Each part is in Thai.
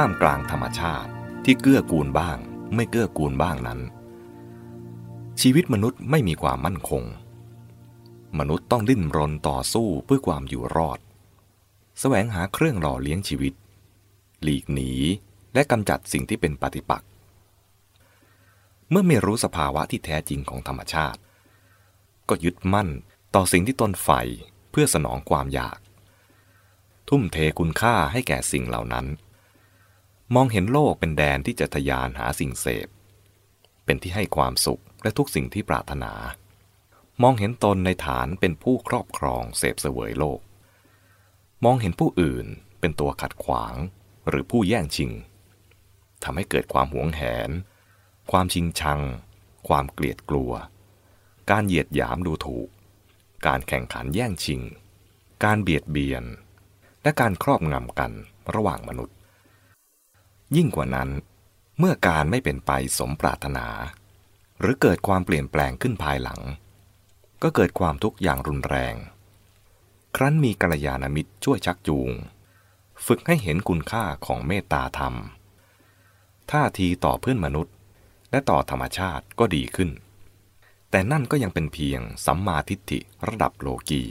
ท่ามกลางธรรมชาติที่เกื้อกูลบ้าง ไม่เกื้อกูลบ้างนั้น ชีวิตมนุษย์ไม่มีความมั่นคง มนุษย์ต้องดิ้นรนต่อสู้เพื่อความอยู่รอด แสวงหาเครื่องหล่อเลี้ยงชีวิต หลีกหนีและกำจัดสิ่งที่เป็นปฏิปักษ์เมื่อไม่รู้สภาวะที่แท้จริงของธรรมชาติ ก็ยึดมั่นต่อสิ่งที่ตนใฝ่เพื่อสนองความอยาก ทุ่มเทคุณค่าให้แก่สิ่งเหล่านั้น มองเห็นโลกเป็นแดนที่จะทยานหาสิ่งเสพ เป็นที่ให้ความสุขและทุกสิ่งที่ปรารถนา มองเห็นตนในฐานเป็นผู้ครอบครองเสพเสวยโลก มองเห็นผู้อื่นเป็นตัวขัดขวางหรือผู้แย่งชิงทำให้เกิดความหวงแหน ความชิงชัง ความเกลียดกลัว การเหยียดหยามดูถูก การแข่งขันแย่งชิง การเบียดเบียน และการครอบงำกันระหว่างมนุษย์ ยิ่งกว่านั้น เมื่อการไม่เป็นไปสมปรารถนา หรือเกิดความเปลี่ยนแปลงขึ้นภายหลัง ก็เกิดความทุกข์อย่างรุนแรง ครั้นมีกัลยาณมิตรช่วยชักจูง ฝึกให้เห็นคุณค่าของเมตตาธรรม ท่าทีต่อเพื่อนมนุษย์ และต่อธรรมชาติก็ดีขึ้น แต่นั่นก็ยังเป็นเพียงสัมมาทิฏฐิระดับโลกี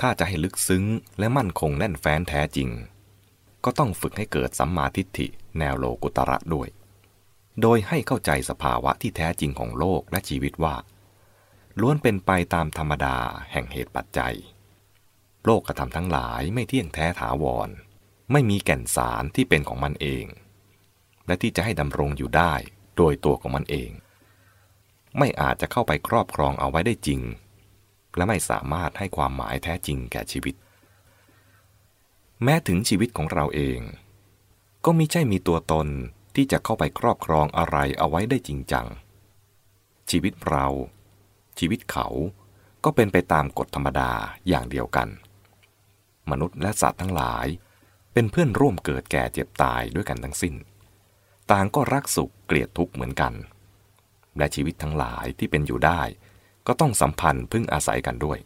ถ้าจะให้ลึกซึ้งและมั่นคงแน่นแฟ้นแท้จริง ก็ต้องฝึกให้เกิดสัมมาทิฏฐิแนวโลกุตระด้วย โดยให้เข้าใจสภาวะที่แท้จริงของโลกและชีวิตว่า ล้วนเป็นไปตามธรรมดาแห่งเหตุปัจจัย โลกกระทำทั้งหลายไม่เที่ยงแท้ถาวร ไม่มีแก่นสารที่เป็นของมันเอง และที่จะให้ดำรงอยู่ได้โดยตัวของมันเอง ไม่อาจจะเข้าไปครอบครองเอาไว้ได้จริง และไม่สามารถให้ความหมายแท้จริงแก่ชีวิต แม้ถึงชีวิตของเราเอง ก็มิใช่มีตัวตนที่จะเข้าไปครอบครองอะไรเอาไว้ได้จริงจัง ชีวิตเรา ชีวิตเขาก็เป็นไปตามกฎธรรมดาอย่างเดียวกัน มนุษย์และสัตว์ทั้งหลายเป็นเพื่อนร่วมเกิดแก่เจ็บตายด้วยกันทั้งสิ้น ต่างก็รักสุขเกลียดทุกข์เหมือนกัน และชีวิตทั้งหลายที่เป็นอยู่ได้ ก็ต้องสัมพันธ์พึ่งอาศัยกันด้วย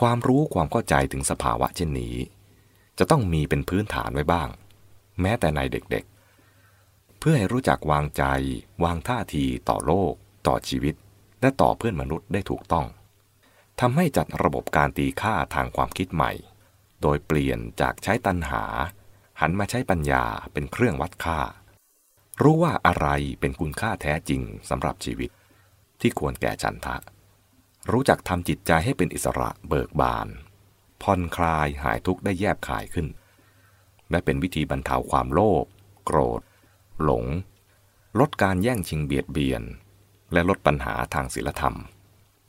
ความรู้ความเข้าใจถึงสภาวะเช่นนี้ จะต้องมีเป็นพื้นฐานไว้บ้าง แม้แต่ในเด็กๆ เพื่อให้รู้จักวางใจ วางท่าทีต่อโลก ต่อชีวิต และต่อเพื่อนมนุษย์ได้ถูกต้องทำให้จัดระบบการตีค่าทางความคิดใหม่ โดยเปลี่ยนจากใช้ตัณหา หันมาใช้ปัญญาเป็นเครื่องวัดค่า รู้ว่าอะไรเป็นคุณค่าแท้จริงสำหรับชีวิต ที่ควรแก่จันทะ รู้จักทำจิตใจให้เป็นอิสระเบิกบานผ่อนคลายหายทุกข์ได้แยบขายขึ้น และเป็นวิธีบรรเทาความโลภโกรธ หลง ลดการแย่งชิงเบียดเบียน และลดปัญหาทางศีลธรรม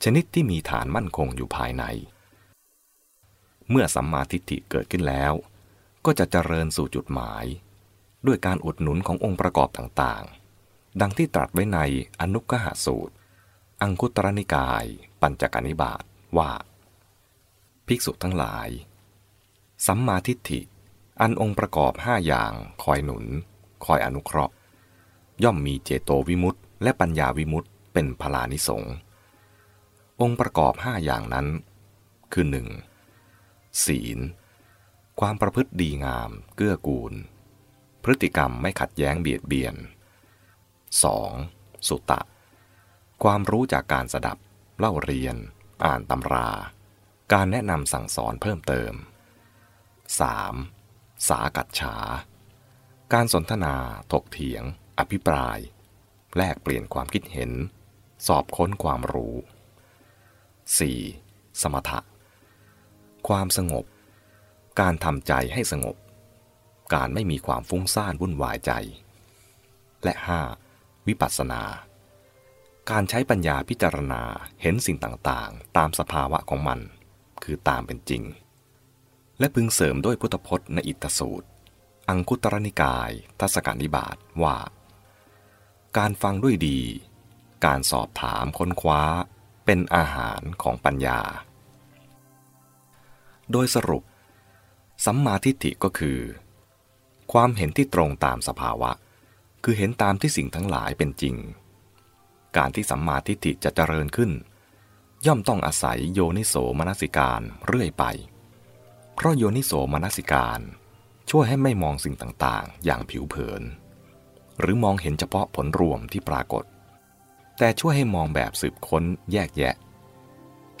ชนิดที่มีฐานมั่นคงอยู่ภายใน เมื่อสัมมาทิฏฐิเกิดขึ้นแล้ว ก็จะเจริญสู่จุดหมาย ด้วยการอุดหนุนขององค์ประกอบต่างๆ ดังที่ตรัสไว้ในอนุกหาสูตร อังคุตรนิกาย ปัญจกนิบาตว่า ภิกษุทั้งหลาย สัมมาทิฏฐิ อันองค์ประกอบห้าอย่างคอยหนุน คอยอนุเคราะห์ ย่อมมีเจโตวิมุตต์และปัญญาวิมุตต์เป็นพลานิสงองค์ประกอบห้าอย่างนั้น คือหนึ่งศีล ความประพฤติดีงาม เกื้อกูล พฤติกรรมไม่ขัดแย้งเบียดเบียน 2. สุตะ ความรู้จากการสดับ เล่าเรียน อ่านตำรา การแนะนำสั่งสอนเพิ่มเติม 3. สากัดฉา การสนทนา ถกเถียง อภิปราย แลกเปลี่ยนความคิดเห็น สอบค้นความรู้ 4. สมถะ ความสงบ การทำใจให้สงบ การไม่มีความฟุ้งซ่านวุ่นวายใจ และ 5. วิปัสสนา การใช้ปัญญาพิจารณาเห็นสิ่งต่างๆ ตามสภาวะของมัน คือตามเป็นจริง และพึงเสริมด้วยพุทธพจน์ในอิตสูตร อังคุตรนิกาย ทัศกานิบาตว่า การฟังด้วยดี การสอบถามค้นคว้า เป็นอาหารของปัญญา โดยสรุป สัมมาทิฏฐิก็คือ ความเห็นที่ตรงตามสภาวะ คือเห็นตามที่สิ่งทั้งหลายเป็นจริง การที่สัมมาทิฏฐิจะเจริญขึ้น ย่อมต้องอาศัยโยนิโสมนสิการเรื่อยไป เพราะโยนิโสมนสิการช่วยให้ไม่มองสิ่งต่างๆ อย่างผิวเผิน หรือมองเห็นเฉพาะผลรวมที่ปรากฏ แต่ช่วยให้มองแบบสืบค้นแยกแยะ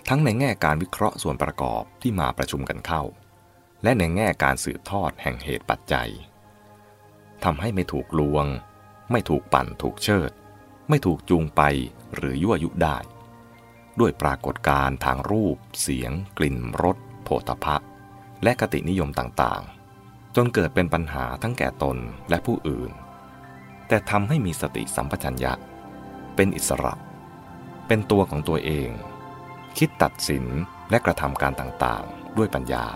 ทั้งในแง่การวิเคราะห์ส่วนประกอบที่มาประชุมกันเข้า และในแง่การสืบทอดแห่งเหตุปัจจัยทำให้ไม่ถูกลวง ไม่ถูกปั่นถูกเชิด ไม่ถูกจูงไปหรือยั่วยุได้ ด้วยปรากฏการณ์ทางรูป เสียง กลิ่นรสโผฏฐะและกตินิยมต่างๆ จนเกิดเป็นปัญหาทั้งแก่ตนและผู้อื่น แต่ทำให้มีสติสัมปชัญญะ เป็นอิสระ เป็นตัวของตัวเอง คิดตัดสินและกระทำการต่างๆ ด้วยปัญญา